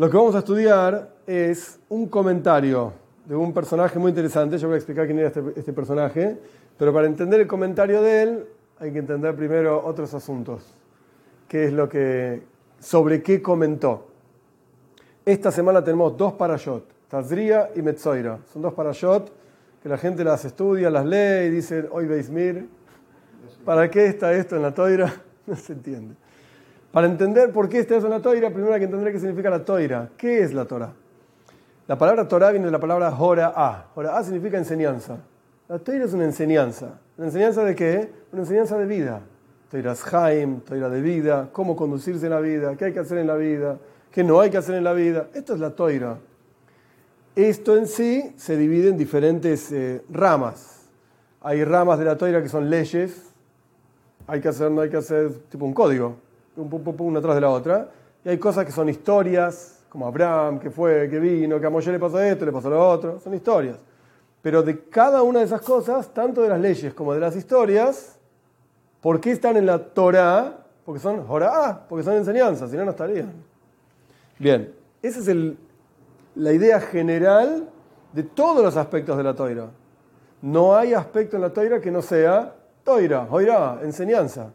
Lo que vamos a estudiar es un comentario de un personaje muy interesante. Yo voy a explicar quién era este, este, personaje, pero para entender el comentario de él hay que entender primero otros asuntos. ¿Qué es lo que, sobre qué comentó? Esta semana tenemos dos parashot, Tazria y Metzoira. Son dos parashot que la gente las estudia, las lee y dice, hoy veis mir, ¿para qué está esto en la toira? No se entiende. Para entender por qué está eso en la toira, primero hay que entender qué significa la toira. ¿Qué es la Torah? La palabra Torah viene de la palabra Hora Hora significa enseñanza. La toira es una enseñanza. ¿Una enseñanza de qué? Una enseñanza de vida. Toira es Haim, toira de vida, cómo conducirse en la vida, qué hay que hacer en la vida, qué no hay que hacer en la vida. Esto es la toira. Esto en sí se divide en diferentes eh, ramas. Hay ramas de la toira que son leyes, hay que hacer, no hay que hacer, tipo un código, una atrás de la otra. Y hay cosas que son historias, como Abraham, que fue, que vino, que a Moshe le pasó esto, le pasó lo otro, son historias. Pero de cada una de esas cosas, tanto de las leyes como de las historias, ¿por qué están en la Torah? Porque son Jorah, porque son enseñanzas, si no, no estarían. Bien, esa es el, la idea general de todos los aspectos de la toira. No hay aspecto en la toira que no sea toira, oira, enseñanza.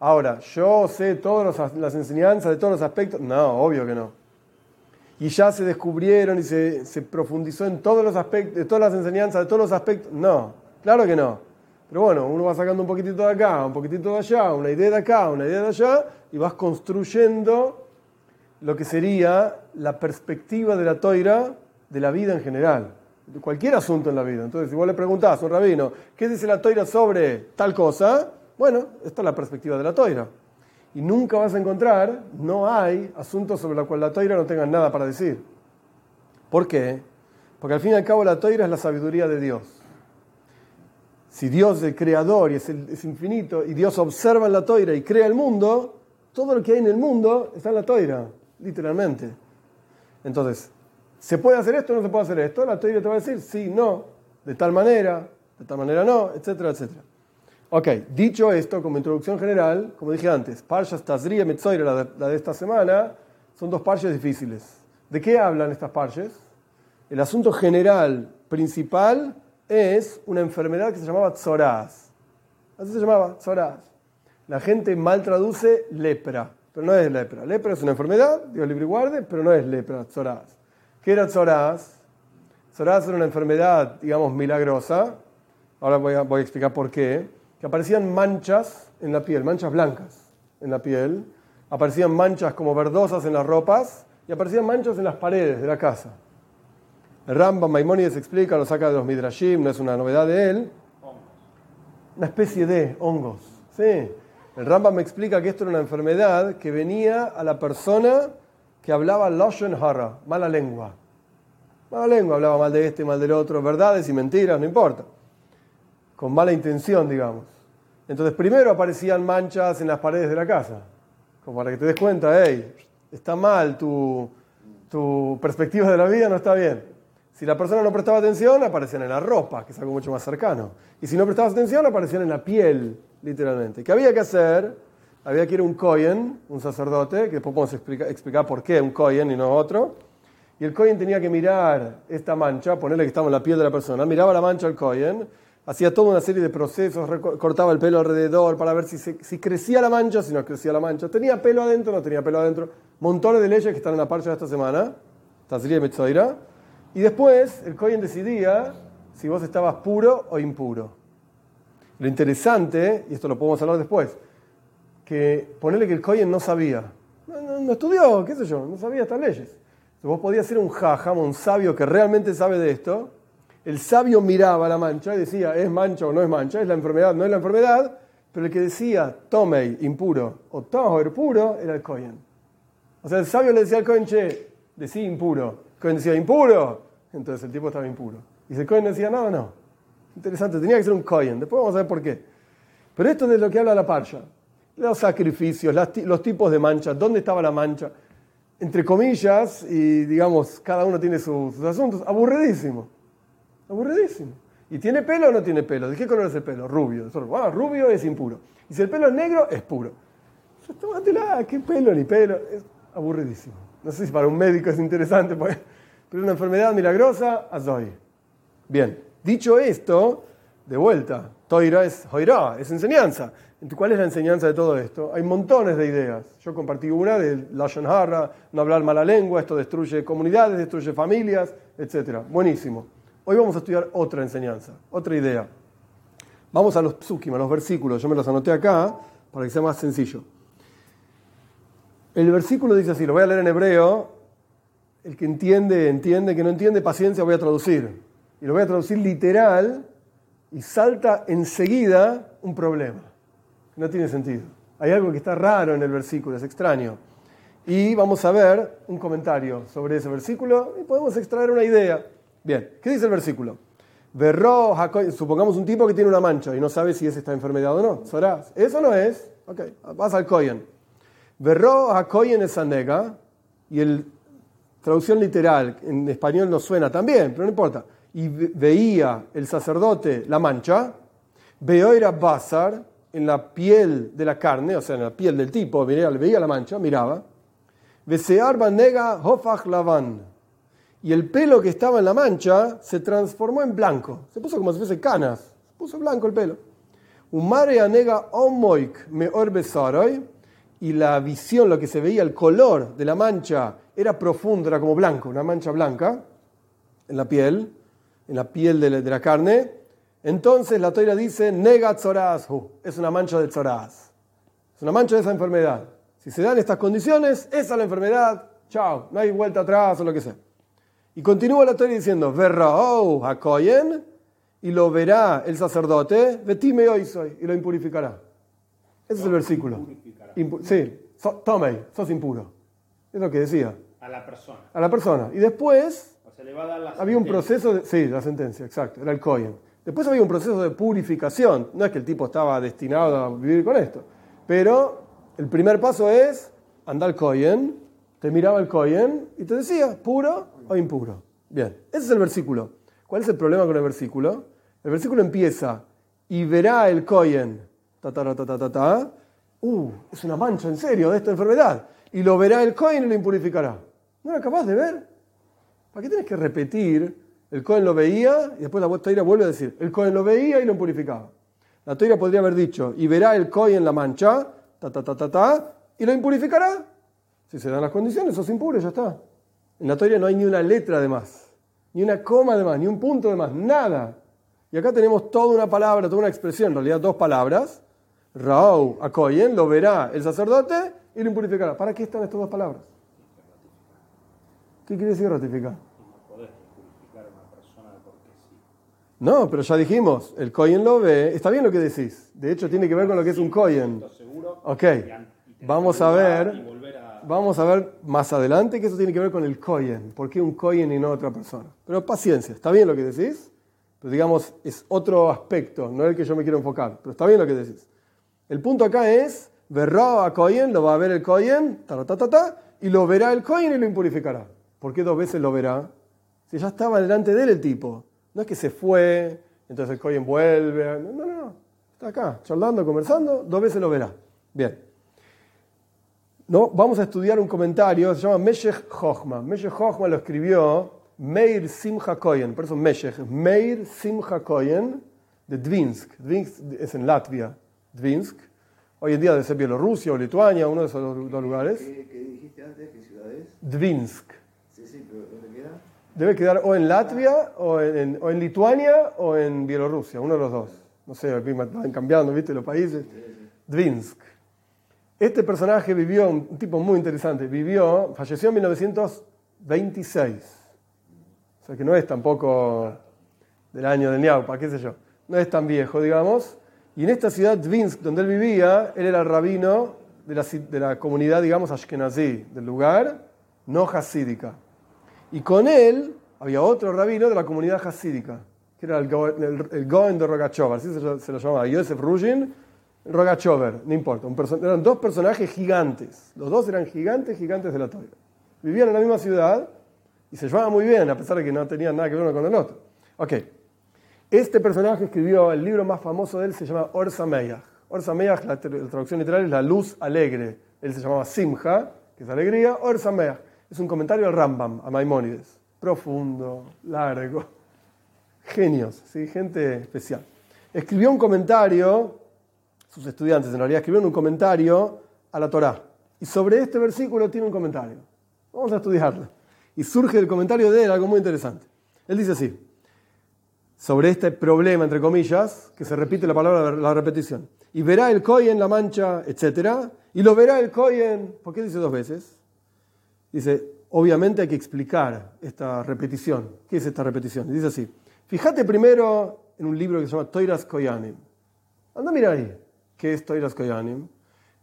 Ahora, ¿yo sé todas las enseñanzas de todos los aspectos? No, obvio que no. Y ya se descubrieron y se, profundizó en todos los aspectos, de todas las enseñanzas, de todos los aspectos. No, claro que no. Pero bueno, uno va sacando un poquitito de acá, un poquitito de allá, una idea de acá, una idea de allá, y vas construyendo lo que sería la perspectiva de la toira de la vida en general, de cualquier asunto en la vida. Entonces, si vos le preguntás a un rabino, ¿qué dice la toira sobre tal cosa? Bueno, esta es la perspectiva de la toira. Y nunca vas a encontrar, no hay asuntos sobre los cuales la toira no tenga nada para decir. ¿Por qué? Porque al fin y al cabo la toira es la sabiduría de Dios. Si Dios es el creador y es, es infinito, y Dios observa en la toira y crea el mundo, todo lo que hay en el mundo está en la toira literalmente. Entonces, ¿se puede hacer esto o no se puede hacer esto? La teoría te va a decir sí, no, de tal manera, de tal manera no, etcétera, etcétera. Ok, dicho esto, como introducción general, como dije antes, Parshas Tazria de, la de esta semana, son dos parches difíciles. ¿De qué hablan estas parches? El asunto general, principal, es una enfermedad que se llamaba tzoraz. Así se llamaba, tzoraz. La gente mal traduce lepra pero no es lepra. Lepra es una enfermedad, Dios libre y guarde, pero no es lepra, tzoraz. ¿Qué era tzoraz? Tzoraz era una enfermedad, digamos, milagrosa. Ahora voy a, voy a explicar por qué. Que aparecían manchas en la piel, manchas blancas en la piel. Aparecían manchas como verdosas en las ropas y aparecían manchas en las paredes de la casa. El Rambam Maimonides explica, lo saca de los Midrashim, no es una novedad de él. Una especie de hongos. Sí, el Rambam me explica que esto era una enfermedad que venía a la persona que hablaba Lashon Hara, mala lengua. Mala lengua, hablaba mal de este, mal del otro, verdades y mentiras, no importa. Con mala intención, digamos. Entonces, primero aparecían manchas en las paredes de la casa, como para que te des cuenta, hey, está mal, tu, tu perspectiva de la vida no está bien. Si la persona no prestaba atención, aparecían en la ropa, que es algo mucho más cercano. Y si no prestabas atención, aparecían en la piel, literalmente. ¿Qué había que hacer? Había que ir a un Kohen, un sacerdote, que después podemos explicar, explicar por qué un Kohen y no otro. Y el Kohen tenía que mirar esta mancha, ponerle que estaba en la piel de la persona, miraba la mancha al Kohen, hacía toda una serie de procesos, cortaba el pelo alrededor para ver si, crecía la mancha, si no crecía la mancha, tenía pelo adentro, no tenía pelo adentro, montones de leyes que están en la parcha de esta semana, Tazria Metzoira, y después el Kohen decidía si vos estabas puro o impuro. Lo interesante, y esto lo podemos hablar después, que ponerle que el Cohen no sabía. No, estudió, qué sé yo, no sabía estas leyes. vos podías ser un jajam, un sabio que realmente sabe de esto. El sabio miraba la mancha y decía, es mancha o no es mancha, es la enfermedad, no es la enfermedad. Pero el que decía, tomei, impuro, o tomer, puro, era el Cohen. O sea, el sabio le decía al Cohen, che, decía impuro. El Cohen decía, impuro. Entonces el tipo estaba impuro. Y el Cohen decía, no, no, Interesante, tenía que ser un Kohen. Después vamos a ver por qué. Pero esto es de lo que habla la Parsha. Los sacrificios, los tipos de manchas, dónde estaba la mancha. Entre comillas, y digamos, cada uno tiene sus, asuntos. Aburridísimo. Aburridísimo. ¿Y tiene pelo o no tiene pelo? ¿De qué color es el pelo? Rubio. Ah, rubio es impuro. Y si el pelo es negro, es puro. ¿Qué pelo ni pelo? Es aburridísimo. No sé si para un médico es interesante, pues, pero una enfermedad milagrosa, azoy. Bien, dicho esto, de vuelta, toira es hoira, es enseñanza. ¿Cuál es la enseñanza de todo esto? Hay montones de ideas. Yo compartí una de Lashon Hara, no hablar mala lengua, esto destruye comunidades, destruye familias, etc. Buenísimo. Hoy vamos a estudiar otra enseñanza, otra idea. Vamos a los psukim, a los versículos. Yo me los anoté acá para que sea más sencillo. El versículo dice así, lo voy a leer en hebreo. El que entiende, entiende, que no entiende, paciencia, voy a traducir. Y lo voy a traducir literal y salta enseguida un problema. No tiene sentido. Hay algo que está raro en el versículo, es extraño. Y vamos a ver un comentario sobre ese versículo y podemos extraer una idea. Bien, ¿qué dice el versículo? Verro, supongamos un tipo que tiene una mancha y no sabe si es esta enfermedad o no. ¿Sabrás? ¿Eso no es? Ok, vas al Koyen. Verro Hakoyen es anega y el traducción literal en español no suena tan bien, pero no importa. Y veía el sacerdote la mancha, era basar en la piel de la carne, o sea, en la piel del tipo, veía la mancha, miraba. Vesear nega hofach lavan. Y el pelo que estaba en la mancha se transformó en blanco. Se puso como si fuese canas. Se puso blanco el pelo. Umare anega omoik me orbesaroy. Y la visión, lo que se veía, el color de la mancha era profundo, era como blanco, una mancha blanca en la piel, en la piel de la, carne. Entonces la toira dice, nega es una mancha de tzoraz. Es una mancha de esa enfermedad. Si se dan estas condiciones, esa es la enfermedad, chao, no hay vuelta atrás o lo que sea. Y continúa la Torah diciendo, Verraou hakoyen, y lo verá el sacerdote, vetime hoy soy, y lo impurificará. Ese es el versículo. sí, tome, sos impuro. Es lo que decía. A la persona. A la persona. Y después había un proceso de... Sí, la sentencia, exacto, era el koyen. Después había un proceso de purificación. No es que el tipo estaba destinado a vivir con esto. Pero el primer paso es andar al koyen, te miraba el koyen y te decía, puro o impuro. Bien, ese es el versículo. ¿Cuál es el problema con el versículo? El versículo empieza y verá el Koyen. Ta, ta, ta, ta, ta, ta, Uh, es una mancha en serio de esta enfermedad. Y lo verá el Kohen y lo impurificará. ¿No era capaz de ver? ¿Para qué tienes que repetir? El Kohen lo veía y después la Toira vuelve a decir, el Kohen lo veía y lo impurificaba. La Toira podría haber dicho, y verá el Kohen la mancha, ta, ta, ta, ta, ta, y lo impurificará. Si se dan las condiciones, sos impuro, ya está. En la Torah no hay ni una letra de más, ni una coma de más, ni un punto de más, nada. Y acá tenemos toda una palabra, toda una expresión, en realidad dos palabras. Rau, Akoyen, lo verá el sacerdote y lo impurificará. ¿Para qué están estas dos palabras? ¿Qué quiere decir ratificar? No, pero ya dijimos, el Koyen lo ve, está bien lo que decís. De hecho, tiene que ver con lo que es un Koyen. Ok, vamos a ver vamos a ver más adelante que eso tiene que ver con el Koyen. ¿Por qué un Koyen y no otra persona? Pero paciencia, ¿está bien lo que decís? Pero digamos, es otro aspecto, no es el que yo me quiero enfocar, pero está bien lo que decís. El punto acá es, verá a Koyen, lo va a ver el Koyen, ta, ta, ta, ta, y lo verá el Koyen y lo impurificará. ¿Por qué dos veces lo verá? Si ya estaba delante de él el tipo. No es que se fue, entonces el Koyen vuelve. No, no, no. Está acá, charlando, conversando, dos veces lo verá. Bien. ¿No? Vamos a estudiar un comentario, se llama Meshech Chochma. Meshech Chochma lo escribió Meir Simcha Koyen, por eso Meshech, Meir Simcha Koyen de Dvinsk. Dvinsk es en Latvia, Dvinsk. Hoy en día debe ser Bielorrusia o Lituania, uno de esos dos lugares. ¿Qué, dijiste antes? ¿Qué ciudad es? Dvinsk. Sí, sí, pero ¿dónde queda? Debe quedar o en Latvia, o en, o en Lituania, o en Bielorrusia, uno de los dos. No sé, van cambiando, ¿viste? Los países. Dvinsk. Este personaje vivió, un tipo muy interesante, vivió, falleció en 1926. O sea que no es tampoco del año del Ñaupa, qué sé yo. No es tan viejo, digamos. Y en esta ciudad, Dvinsk, donde él vivía, él era el rabino de la, comunidad, digamos, ashkenazí, del lugar, no hasídica. Y con él había otro rabino de la comunidad hasídica, que era el, Goen de Rogachov, así se, lo llamaba, Yosef Ruzhin, Rogachover, no importa. eran dos personajes gigantes. Los dos eran gigantes, gigantes de la Torah. Vivían en la misma ciudad y se llevaban muy bien, a pesar de que no tenían nada que ver uno con el otro. Ok. Este personaje escribió el libro más famoso de él, se llama Orsa Meyach. Orsa Meyach, la, traducción literal es la luz alegre. Él se llamaba Simcha, que es alegría, Orsa Meyach. Es un comentario al Rambam, a Maimónides. Profundo, largo. Genios, ¿sí? gente especial. Escribió un comentario, sus estudiantes en realidad escribieron un comentario a la Torá. Y sobre este versículo tiene un comentario. Vamos a estudiarlo. Y surge del comentario de él algo muy interesante. Él dice así, sobre este problema, entre comillas, que se repite la palabra, la repetición. Y verá el en la mancha, etc. Y lo verá el Cohen, ¿por qué dice dos veces? Dice, obviamente hay que explicar esta repetición. ¿Qué es esta repetición? Dice así, fíjate primero en un libro que se llama Toiras Koyanim. Anda mira ahí, ¿qué es Toiras Koyanim?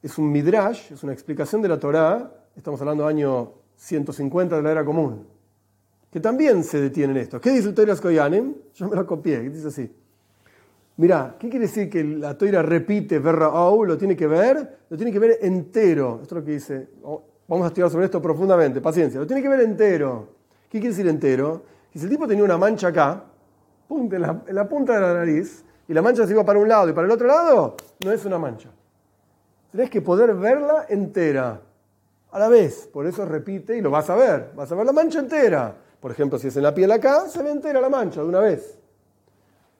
Es un midrash, es una explicación de la Torá, estamos hablando del año 150 de la era común que también se detiene en esto. ¿Qué dice el Toiras Koyanim? Yo me lo copié, dice así. Mira, ¿qué quiere decir que la toira repite verra au? ¿Lo tiene que ver? Lo tiene que ver entero. Esto es lo que dice. Vamos a estudiar sobre esto profundamente. Paciencia. Lo tiene que ver entero. ¿Qué quiere decir entero? Si el tipo tenía una mancha acá, en en la punta de la nariz, y la mancha se iba para un lado y para el otro lado, no es una mancha. Tienes que poder verla entera. A la vez. Por eso repite y lo vas a ver. Vas a ver la mancha entera. Por ejemplo, si es en la piel acá, se ve entera la mancha de una vez.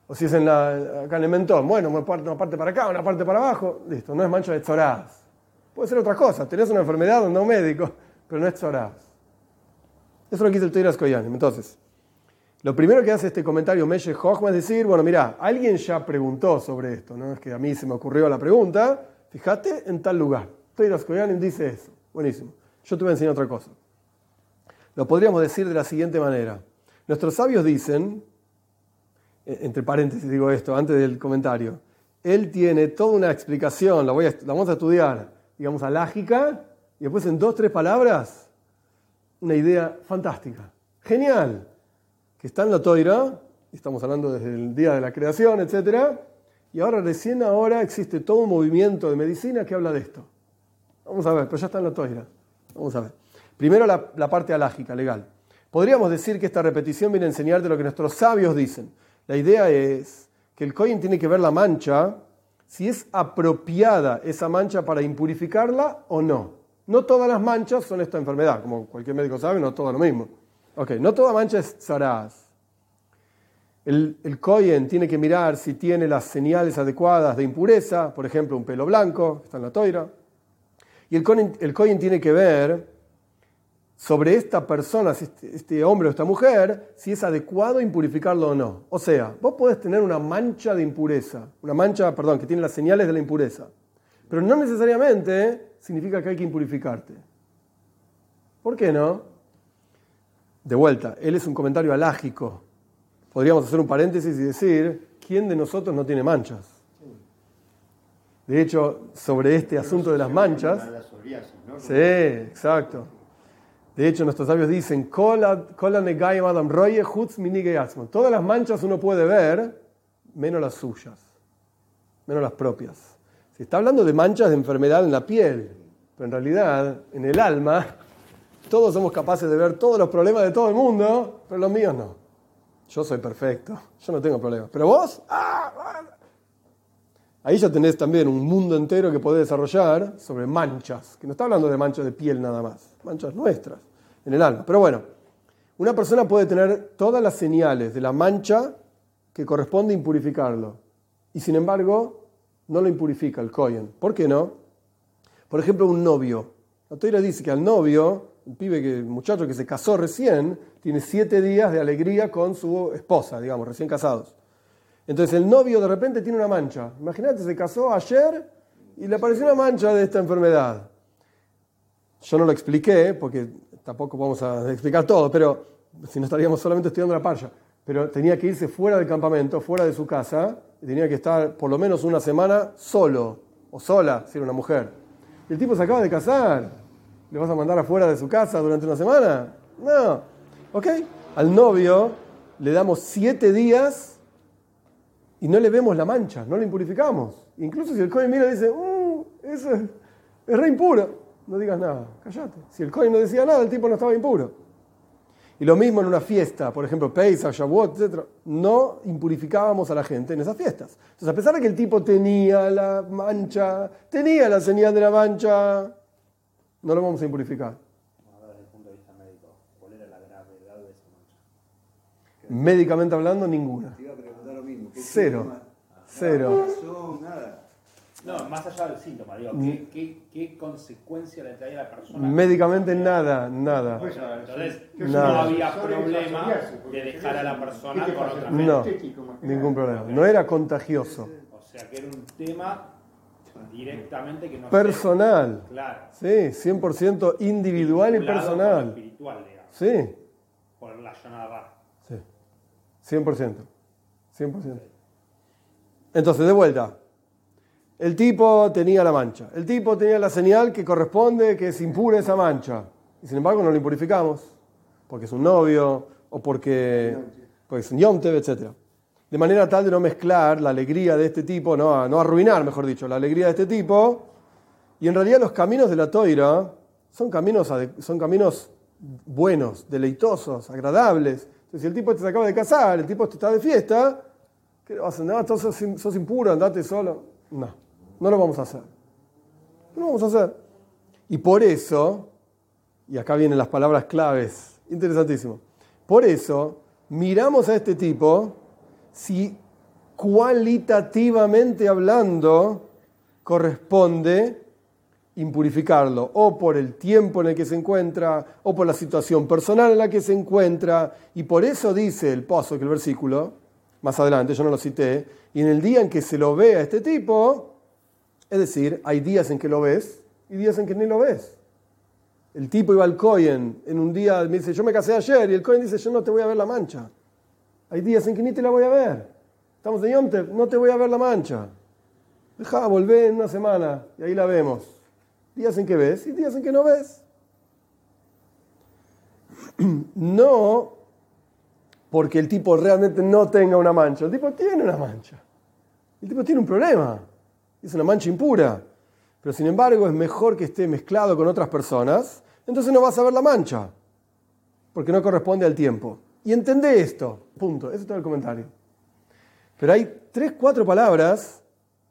O si es en la, acá en el mentón, bueno, una parte, para acá, una parte para abajo, listo, no es mancha de tzoraz. Puede ser otra cosa, tenés una enfermedad donde un médico, pero no es tzoraz. Eso es lo que dice el Toiras Koyanim. Entonces, lo primero que hace este comentario Meshe Hochman es decir, bueno, mira, alguien ya preguntó sobre esto, no es que a mí se me ocurrió la pregunta, fíjate en tal lugar. Toiras Koyanim dice eso, buenísimo. Yo te voy a enseñar otra cosa. Lo podríamos decir de la siguiente manera. Nuestros sabios dicen, e, entre paréntesis digo esto, antes del comentario, él tiene toda una explicación, la, voy a, vamos a estudiar, digamos, alágica, y después en dos, tres palabras, una idea fantástica, genial, que está en la toira, estamos hablando desde el día de la creación, etc., y ahora recién ahora existe todo un movimiento de medicina que habla de esto. Vamos a ver, pero ya está en la toira. Vamos a ver. Primero la, parte alágica, legal. Podríamos decir que esta repetición viene a enseñar de lo que nuestros sabios dicen. La idea es que el Kohen tiene que ver la mancha, si es apropiada esa mancha para impurificarla o no. No todas las manchas son esta enfermedad, como cualquier médico sabe, no todo lo mismo. Ok, no toda mancha es zaraz. El, el tiene que mirar si tiene las señales adecuadas de impureza, por ejemplo, un pelo blanco, está en la toira. Y el Kohen, el tiene que ver sobre esta persona, este, este, hombre o esta mujer, si es adecuado impurificarlo o no. O sea, vos podés tener una mancha de impureza, una mancha, perdón, que tiene las señales de la impureza, pero no necesariamente significa que hay que impurificarte. ¿Por qué no? De vuelta, él es un comentario alágico. Podríamos hacer un paréntesis y decir, ¿quién de nosotros no tiene manchas? De hecho, sobre este asunto de las manchas... Sí, exacto. De hecho, nuestros sabios dicen, Todas las manchas uno puede ver, menos las suyas, menos las propias. Se está hablando de manchas de enfermedad en la piel, pero en realidad, en el alma, todos somos capaces de ver todos los problemas de todo el mundo, pero los míos no. Yo soy perfecto, yo no tengo problemas. Pero vos, ¡ah! ahí ya tenés también un mundo entero que podés desarrollar sobre manchas, que no está hablando de manchas de piel nada más, manchas nuestras en el alma. Pero bueno, una persona puede tener todas las señales de la mancha que corresponde impurificarlo. Y sin embargo, no lo impurifica el Kohen. ¿Por qué no? Por ejemplo, un novio. La teoría dice que al novio, un pibe, que, el muchacho que se casó recién, tiene siete días de alegría con su esposa, digamos, recién casados. Entonces el novio de repente tiene una mancha. Imagínate, se casó ayer y le apareció una mancha de esta enfermedad. Yo no lo expliqué porque tampoco vamos a explicar todo, pero si no estaríamos solamente estudiando la parcha. Pero tenía que irse fuera del campamento, fuera de su casa, y tenía que estar por lo menos una semana solo, o sola, si era una mujer. Y el tipo se acaba de casar. ¿Le vas a mandar afuera de su casa durante una semana? No. ¿Ok? Al novio le damos siete días y no le vemos la mancha, no le impurificamos. Incluso si el cohen mira y dice, uh, eso es, es re impuro no digas nada, callate. Si el Cohen no decía nada, el tipo no estaba impuro. Y lo mismo en una fiesta, por ejemplo, Pesach, Shavuot, etc. No impurificábamos a la gente en esas fiestas. Entonces, a pesar de que el tipo tenía la mancha, tenía la señal de la mancha, no lo vamos a impurificar. Médicamente hablando, ninguna. Cero. Cero. No, más allá del síntoma, digo, ¿qué, mm. qué, qué consecuencia le traía a la persona? Médicamente nada, nada. Entonces, nada. no había problema de dejar a la persona con otra No, ningún problema. No era contagioso. O sea que era un tema directamente que no Personal. Claro. Sí, 100% individual y personal. espiritual, digamos, Sí, por la sí. 100%. 100%. Entonces, de vuelta. El tipo tenía la mancha. El tipo tenía la señal que corresponde, que es impura esa mancha. Y sin embargo no lo impurificamos. Porque es un novio o porque, porque es un yomtev, etc. De manera tal de no mezclar la alegría de este tipo, no, no arruinar, mejor dicho, la alegría de este tipo. Y en realidad los caminos de la toira son caminos, son caminos buenos, deleitosos, agradables. Entonces, si el tipo te acaba de casar, el tipo te está de fiesta, ¿qué vas a entonces sos, sos impuro, andate solo. No, no lo vamos a hacer. No lo vamos a hacer. Y por eso, y acá vienen las palabras claves, interesantísimo. Por eso, miramos a este tipo si cualitativamente hablando corresponde impurificarlo, o por el tiempo en el que se encuentra, o por la situación personal en la que se encuentra, y por eso dice el pozo que el versículo, más adelante, yo no lo cité, y en el día en que se lo ve a este tipo, es decir, hay días en que lo ves y días en que ni lo ves. El tipo iba al Cohen, en un día me dice, yo me casé ayer, y el Cohen dice, yo no te voy a ver la mancha. Hay días en que ni te la voy a ver. Estamos de Yom no te voy a ver la mancha. Deja, volver en una semana y ahí la vemos. Días en que ves y días en que no ves. No porque el tipo realmente no tenga una mancha. El tipo tiene una mancha. El tipo tiene un problema. Es una mancha impura. Pero sin embargo es mejor que esté mezclado con otras personas. Entonces no vas a ver la mancha. Porque no corresponde al tiempo. Y entendé esto. Punto. Ese es todo el comentario. Pero hay tres, cuatro palabras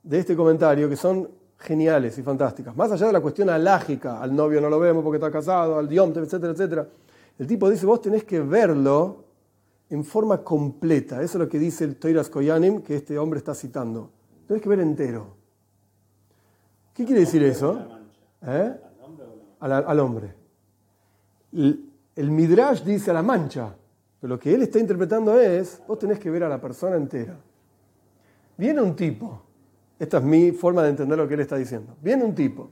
de este comentario que son geniales y fantásticas. Más allá de la cuestión alágica, al novio no lo vemos porque está casado, al diomte, etcétera, etcétera. El tipo dice, vos tenés que verlo en forma completa. Eso es lo que dice el Toiras Koyanim, que este hombre está citando. Tenés que ver entero. ¿Qué quiere decir eso? ¿Eh? Al, al hombre. El, el Midrash dice a la mancha, lo que él está interpretando es, vos tenés que ver a la persona entera. Viene un tipo, esta es mi forma de entender lo que él está diciendo, viene un tipo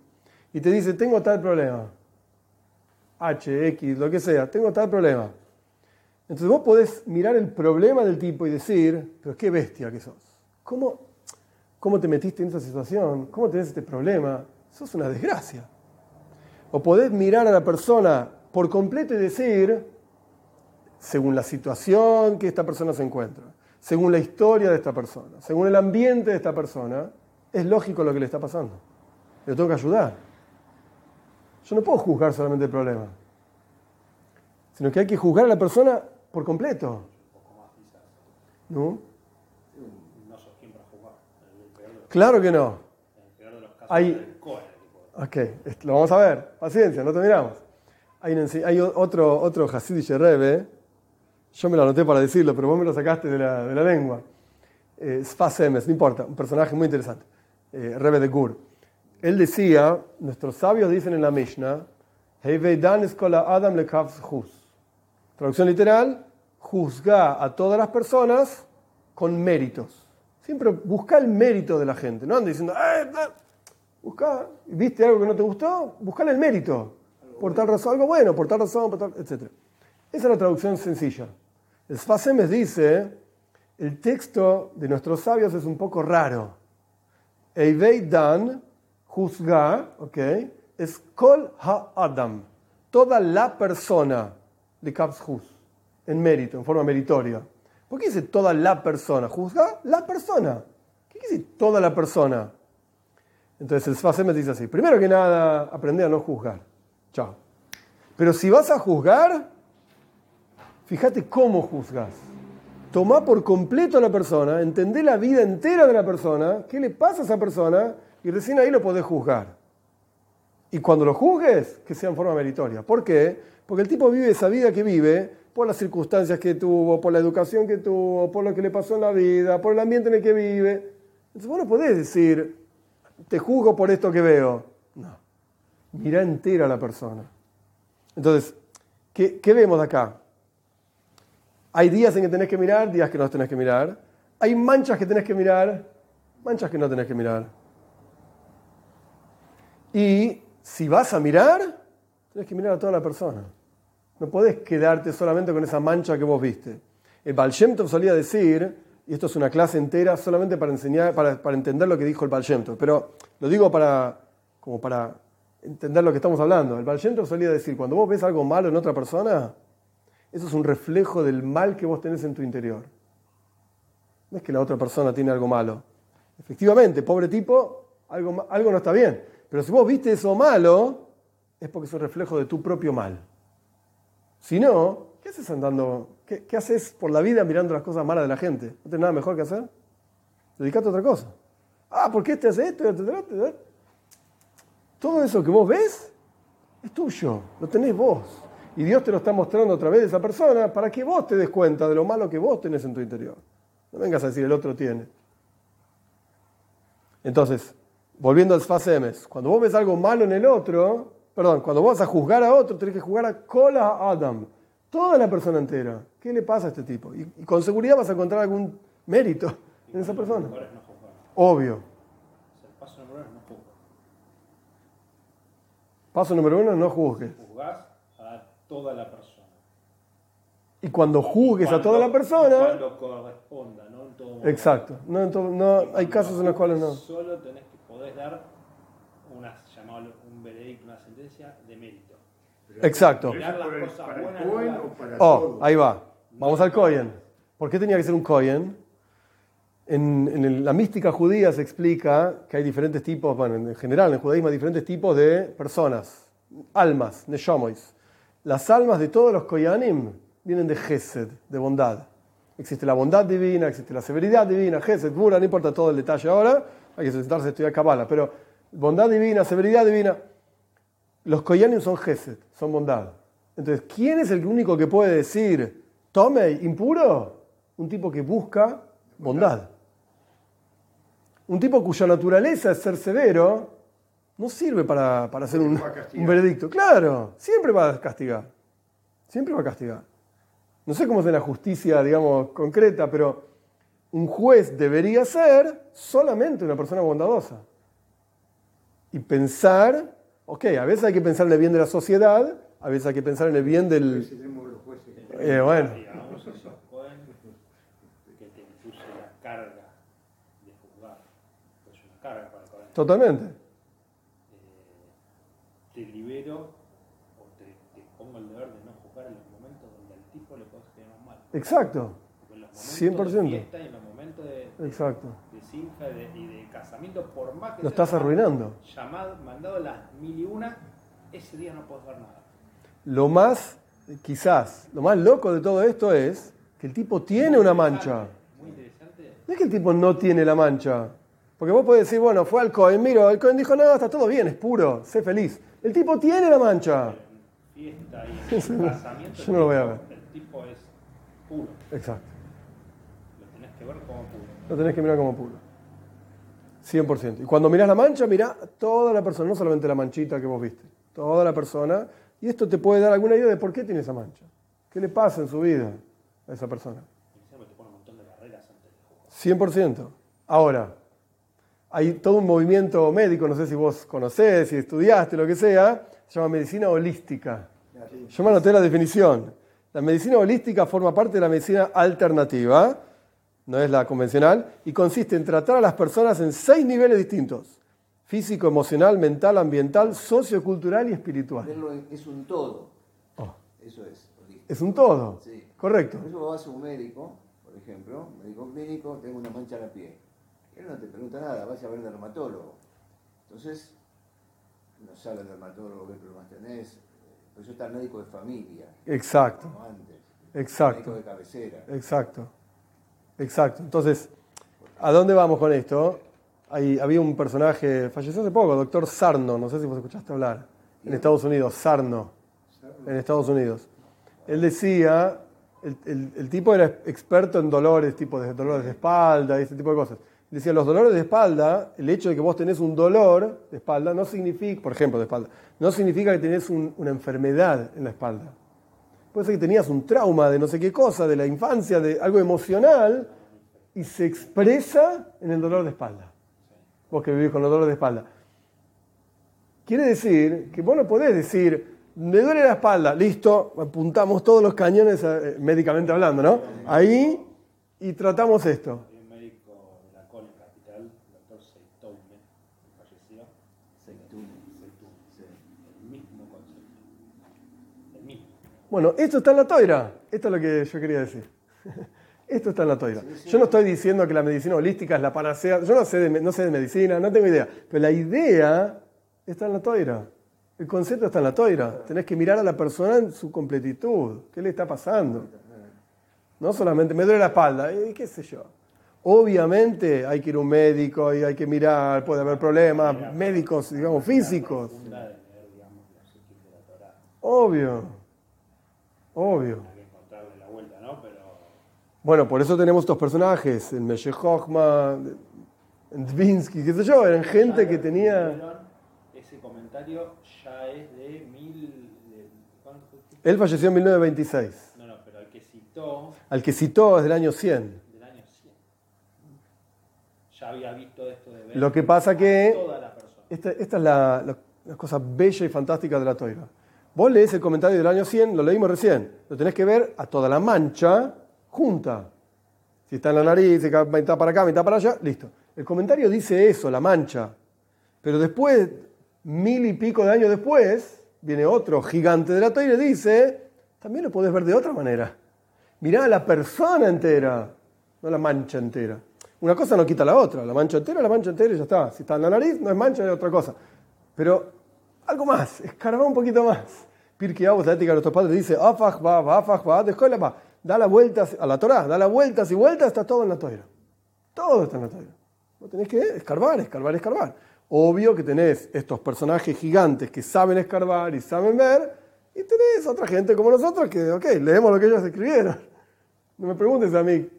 y te dice, tengo tal problema, H, X, lo que sea, tengo tal problema. Entonces vos podés mirar el problema del tipo y decir, pero qué bestia que sos. ¿Cómo, cómo te metiste en esa situación? ¿Cómo tenés este problema? Sos una desgracia. O podés mirar a la persona por completo y decir, según la situación que esta persona se encuentra, según la historia de esta persona, según el ambiente de esta persona, es lógico lo que le está pasando. Le tengo que ayudar. Yo no puedo juzgar solamente el problema, sino que hay que juzgar a la persona por completo. ¿No? Claro que no. Hay- Ok, lo vamos a ver. Paciencia, no terminamos. Hay, otro, otro Hasidic Rebbe, yo me lo anoté para decirlo, pero vos me lo sacaste de la, de la lengua. Eh, Sfas Emes, no importa, un personaje muy interesante. Eh, Rebbe de Gur. Él decía, nuestros sabios dicen en la Mishnah, "Hevei dan eskola Adam lekavs juz". Traducción literal, juzga a todas las personas con méritos. Siempre busca el mérito de la gente, no anda diciendo, "Eh, eh". busca, viste algo que no te gustó, buscale el mérito. Por tal razón, algo bueno, por tal razón, por tal, etc. Esa es la traducción sencilla. El Sfasemes dice, el texto de nuestros sabios es un poco raro. Eivei dan, juzga, ok, es kol ha-adam, toda la persona de Kaps Juz, en mérito, en forma meritoria. ¿Por qué dice toda la persona? Juzga la persona. ¿Qué quiere decir toda la persona? Entonces el Sfasemes dice así, primero que nada, aprende a no juzgar. Chao. Pero si vas a juzgar, fíjate cómo juzgas. Tomá por completo a la persona, entendé la vida entera de la persona, qué le pasa a esa persona, y recién ahí lo podés juzgar. Y cuando lo juzgues, que sea en forma meritoria. ¿Por qué? Porque el tipo vive esa vida que vive por las circunstancias que tuvo, por la educación que tuvo, por lo que le pasó en la vida, por el ambiente en el que vive. Entonces vos no podés decir, te juzgo por esto que veo. No, mira entera a la persona. Entonces, ¿qué, qué vemos acá? Hay días en que tenés que mirar, días que no tenés que mirar. Hay manchas que tenés que mirar, manchas que no tenés que mirar. Y si vas a mirar, tenés que mirar a toda la persona. No podés quedarte solamente con esa mancha que vos viste. El Baal solía decir, y esto es una clase entera solamente para enseñar, para, para entender lo que dijo el Baal pero lo digo para, como para entender lo que estamos hablando. El Baal solía decir, cuando vos ves algo malo en otra persona, eso es un reflejo del mal que vos tenés en tu interior. No es que la otra persona tiene algo malo. Efectivamente, pobre tipo, algo, algo no está bien. Pero si vos viste eso malo, es porque es un reflejo de tu propio mal. Si no, ¿qué haces andando? ¿Qué, haces por la vida mirando las cosas malas de la gente? ¿No tenés nada mejor que hacer? Dedicate a otra cosa. Ah, ¿por qué este hace esto? Todo eso que vos ves es tuyo, lo tenés vos. Y Dios te lo está mostrando a través de esa persona para que vos te des cuenta de lo malo que vos tenés en tu interior. No vengas a decir el otro tiene. Entonces, volviendo al Sfasemes, cuando vos ves algo malo en el otro, perdón, cuando vos vas a juzgar a otro, tenés que juzgar a Kola Adam, toda la persona entera. ¿Qué le pasa a este tipo? Y, y con seguridad vas a encontrar algún mérito en esa persona. Obvio. Paso número uno, no juzgues. A toda la persona. Y cuando juzgues a Cuando- toda la persona, Cuando corresponda, no en todo momento. exacto. No, en todo- no, hay casos en los cuales no. Solo tenés que podés dar una, llamado un veredicto, una sentencia de mérito. Exacto. ¿Pero Mirar eso las para el- cosas para el buenas, Cohen no o para Oh, todo? ahí va. Vamos al Cohen. ¿Por qué tenía que ser un Cohen? En, en el- la mística judía se explica que hay diferentes tipos, bueno, en general en el judaísmo hay diferentes tipos de personas, almas, neshomois. Las almas de todos los Koyanim vienen de Gesed, de bondad. Existe la bondad divina, existe la severidad divina, Gesed, Gura, no importa todo el detalle ahora, hay que sentarse a estudiar Kabbalah, pero bondad divina, severidad divina. Los Koyanim son Gesed, son bondad. Entonces, ¿quién es el único que puede decir, tome, impuro? Un tipo que busca bondad. Un tipo cuya naturaleza es ser severo, no sirve para, para hacer un, un veredicto. Claro, siempre va a castigar. Siempre va a castigar. No sé cómo es en la justicia, digamos, concreta, pero un juez debería ser solamente una persona bondadosa. Y pensar, ok, a veces hay que pensar en el bien de la sociedad, a veces hay que pensar en el bien del... Eh, bueno, Digamos, esos Cohen que te impuse la carga de juzgar. Es una carga para el Cohen. totalmente. Te libero o te, te pongo el deber de no juzgar en los momentos donde al tipo le puedes quedar mal. Exacto, Porque en los momentos 100%. de fiesta y en los momentos de, exacto. de y de, y de casamiento, por más que Lo estás arruinando. llamado, mandado las mil y una, ese día no puedes ver nada. Lo más, quizás, lo más loco de todo esto es que el tipo tiene una mancha. Muy interesante. No es que el tipo no tiene la mancha. Porque vos podés decir, bueno, fue al Cohen, miro, el Cohen dijo, no, está todo bien, es puro, sé feliz. El tipo tiene la mancha. Fiesta y Yo no lo voy a el ver. tipo- el tipo es puro. Exacto. Lo tenés que ver como puro. Lo tenés que mirar como puro. 100%. Y cuando mirás la mancha, mirá toda la persona, no solamente la manchita que vos viste. Toda la persona. Y esto te puede dar alguna idea de por qué tiene esa mancha. ¿Qué le pasa en su vida a esa persona? Y siempre te pone un montón de barreras antes de jugar. 100%. Ahora, hay todo un movimiento médico, no sé si vos conocés, si estudiaste, lo que sea, se llama medicina holística. Yo me anoté la definición. La medicina holística forma parte de la medicina alternativa, no es la convencional, y consiste en tratar a las personas en seis niveles distintos. Físico, emocional, mental, ambiental, sociocultural y espiritual. Es un todo. Oh, Eso es. es un todo. Sí. Correcto. Por eso vas a un médico, por ejemplo, médico clínico, tengo una mancha en la piel. Él no te pregunta nada, vas a ver dermatólogo. Entonces, no sabe el dermatólogo qué problemas tenés. Por eso está el médico de familia, Exacto, como antes. exacto. Médico de cabecera. Exacto, exacto. Entonces, ¿a dónde vamos con esto? Hay- había un personaje, falleció hace poco, doctor Sarno, no sé si vos escuchaste hablar, en Estados Unidos, Sarno, en Estados Unidos. él decía, el, el- el tipo era experto en dolores, tipo de dolores de espalda y ese tipo de cosas. Decía, los dolores de espalda, el hecho de que vos tenés un dolor de espalda no significa, por ejemplo, de espalda, no significa que tenés un- una enfermedad en la espalda. Puede ser que tenías un trauma de no sé qué cosa, de la infancia, de algo emocional, y se expresa en el dolor de espalda. Vos que vivís con el dolor de espalda. Quiere decir que vos no podés decir, me duele la espalda, listo, apuntamos todos los cañones eh, médicamente hablando, ¿no? Ahí y tratamos esto. Hay un médico de la Col Capital, el doctor Seitoume, que falleció. Seitún. Seitoume. Sí. El mismo concepto. El mismo. Bueno, esto está en la toira. Esto es lo que yo quería decir. Esto está en la toira. Yo no estoy diciendo que la medicina holística es la panacea. Yo no sé de, me- no sé de medicina, no tengo idea. Pero la idea está en la toira. El concepto está en la toira. Tenés que mirar a la persona en su completitud. ¿Qué le está pasando? No solamente me duele la espalda, y qué sé yo. Obviamente hay que ir a un médico y hay que mirar, puede haber problemas médicos, digamos, físicos. Obvio. Obvio. Hay que encontrarle la vuelta, ¿no? Pero Bueno, por eso tenemos estos personajes, el Meshe Hochma, Dvinsky, qué sé yo, eran gente que tenía... Ese comentario ya es de mil. de-. Él falleció en 1926. No, no, pero el que citó Al que citó es del año 100. del año 100. Ya había visto esto de ver Lo que pasa que toda la persona. esta, esta es la, la- la cosa bella y fantástica de la toira. Vos lees el comentario del año 100, lo leímos recién, lo tenés que ver a toda la mancha junta. Si está en la nariz, mitad para acá, mitad para allá, listo. El comentario dice eso, la mancha. Pero después, mil y pico de años después, viene otro gigante de la toira y dice, también lo podés ver de otra manera. Mirá a la persona entera, no la mancha entera. Una cosa no quita la otra, la mancha entera, la mancha entera y ya está. Si está en la nariz, no es mancha, es otra cosa. Pero algo más, escarba un poquito más. Pirkei Avos, la ética de nuestros padres, dice, afaj va, afaj va, descola va. Da la vuelta a la Torah, da las vueltas y vueltas, está todo en la toira. Todo está en la toira. Vos tenés que escarbar, escarbar, escarbar. Obvio que tenés estos personajes gigantes que saben escarbar y saben ver, y tenés otra gente como nosotros que, ok, leemos lo que ellos escribieron. No me preguntes a mí,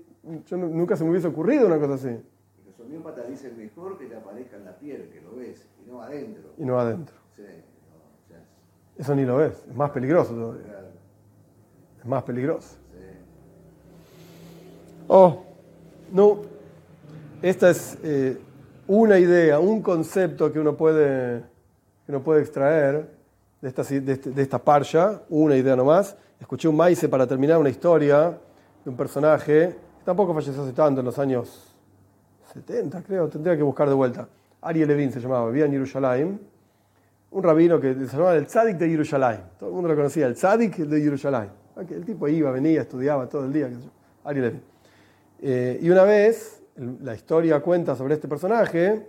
yo nu- nunca se me hubiese ocurrido una cosa así, Y los homeópatas dicen mejor que te aparezca en la piel, que lo ves, y no adentro. y no adentro. Sí, no, Eso ni lo ves, es más peligroso todavía, claro, es más peligroso. sí. Oh, no. Esta es eh, una idea, un concepto que uno puede, que uno puede extraer de esta, de, este- de esta parsha, una idea nomás. Escuché un maíz para terminar una historia de un personaje que tampoco falleció hace tanto, en los años 70, creo, tendría que buscar de vuelta. Ariel Levin se llamaba, vivía en Jerusalén. Un rabino que se llamaba el Tzadik de Jerusalén. Todo el mundo lo conocía, el Tzadik de Jerusalén. El tipo iba, venía, estudiaba todo el día. Eh, y una vez, la historia cuenta sobre este personaje,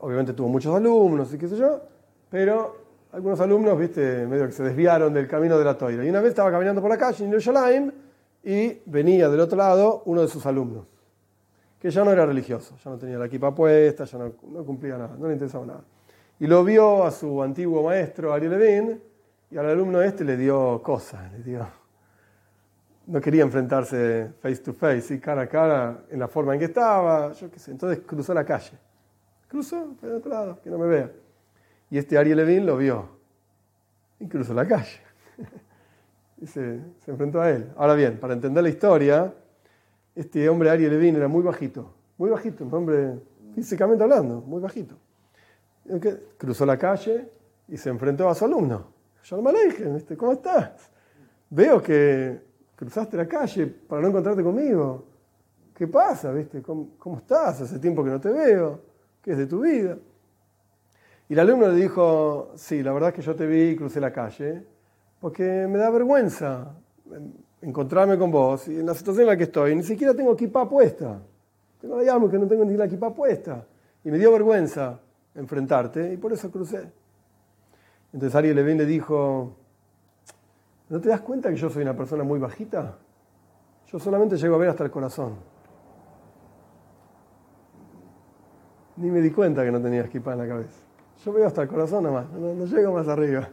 obviamente tuvo muchos alumnos y qué sé yo, pero algunos alumnos, viste, medio que se desviaron del camino de la toira. Y una vez estaba caminando por la calle en Jerusalén y venía del otro lado uno de sus alumnos, que ya no era religioso, ya no tenía la equipa puesta, ya no cumplía nada, no le interesaba nada. Y lo vio a su antiguo maestro, Ariel Levin, y al alumno este le dio cosas, le dio no quería enfrentarse face to face, y cara a cara, en la forma en que estaba, yo qué sé. Entonces cruzó la calle. Cruzó, para el otro lado, que no me vea. Y este Ariel Levin lo vio. Y cruzó la calle. y se, enfrentó a él. Ahora bien, para entender la historia, este hombre Ariel Levin era muy bajito. Muy bajito, un hombre físicamente hablando, muy bajito. Cruzó la calle y se enfrentó a su alumno. Shalom Aleichem. ¿cómo estás? Veo que cruzaste la calle para no encontrarte conmigo. ¿Qué pasa? ¿Viste? ¿Cómo, cómo estás? Hace tiempo que no te veo. ¿Qué es de tu vida? Y el alumno le dijo, sí, la verdad es que yo te vi y crucé la calle, porque me da vergüenza encontrarme con vos y en la situación en la que estoy, ni siquiera tengo equipa puesta. Tengo algo que no tengo ni la equipa puesta. Y me dio vergüenza enfrentarte y por eso crucé. Entonces Ariel Levin le dijo, ¿no te das cuenta que yo soy una persona muy bajita? Yo solamente llego a ver hasta el corazón. Ni me di cuenta que no tenía equipa en la cabeza. Yo veo hasta el corazón nomás, no, no llego más arriba.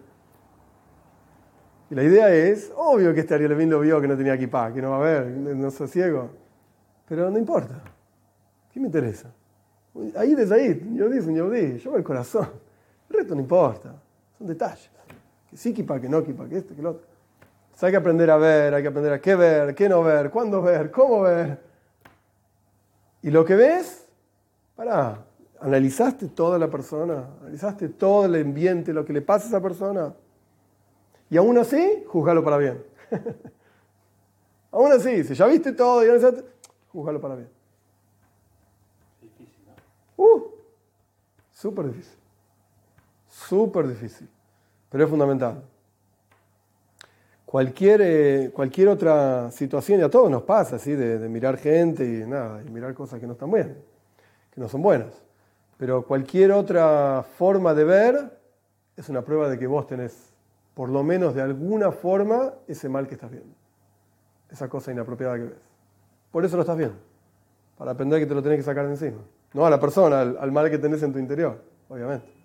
Y la idea es, obvio que este Ariel Levin lo vio que no tenía equipa, que no va a ver, no soy ciego. Pero no importa. ¿Qué me interesa? Ahí desde ahí, yo dice, yo di, yo el corazón. El resto no importa. Son detalles. Que sí que no equipa, que esto, que lo otro. Hay que aprender a ver, hay que aprender a qué ver, qué no ver, cuándo ver, cómo ver. Y lo que ves, para, analizaste toda la persona, analizaste todo el ambiente, lo que le pasa a esa persona. Y aún así, juzgalo para bien. aún así, si ya viste todo y analizaste, juzgalo para bien. Uh, súper difícil. Súper difícil. Pero es fundamental. Cualquier, eh, cualquier otra situación, y a todos nos pasa, así, de, mirar gente y nada, y mirar cosas que no están bien, que no son buenas. Pero cualquier otra forma de ver es una prueba de que vos tenés, por lo menos de alguna forma, ese mal que estás viendo. Esa cosa inapropiada que ves. Por eso lo estás viendo. Para aprender que te lo tenés que sacar de encima. No a la persona, al, al mal que tenés en tu interior, obviamente.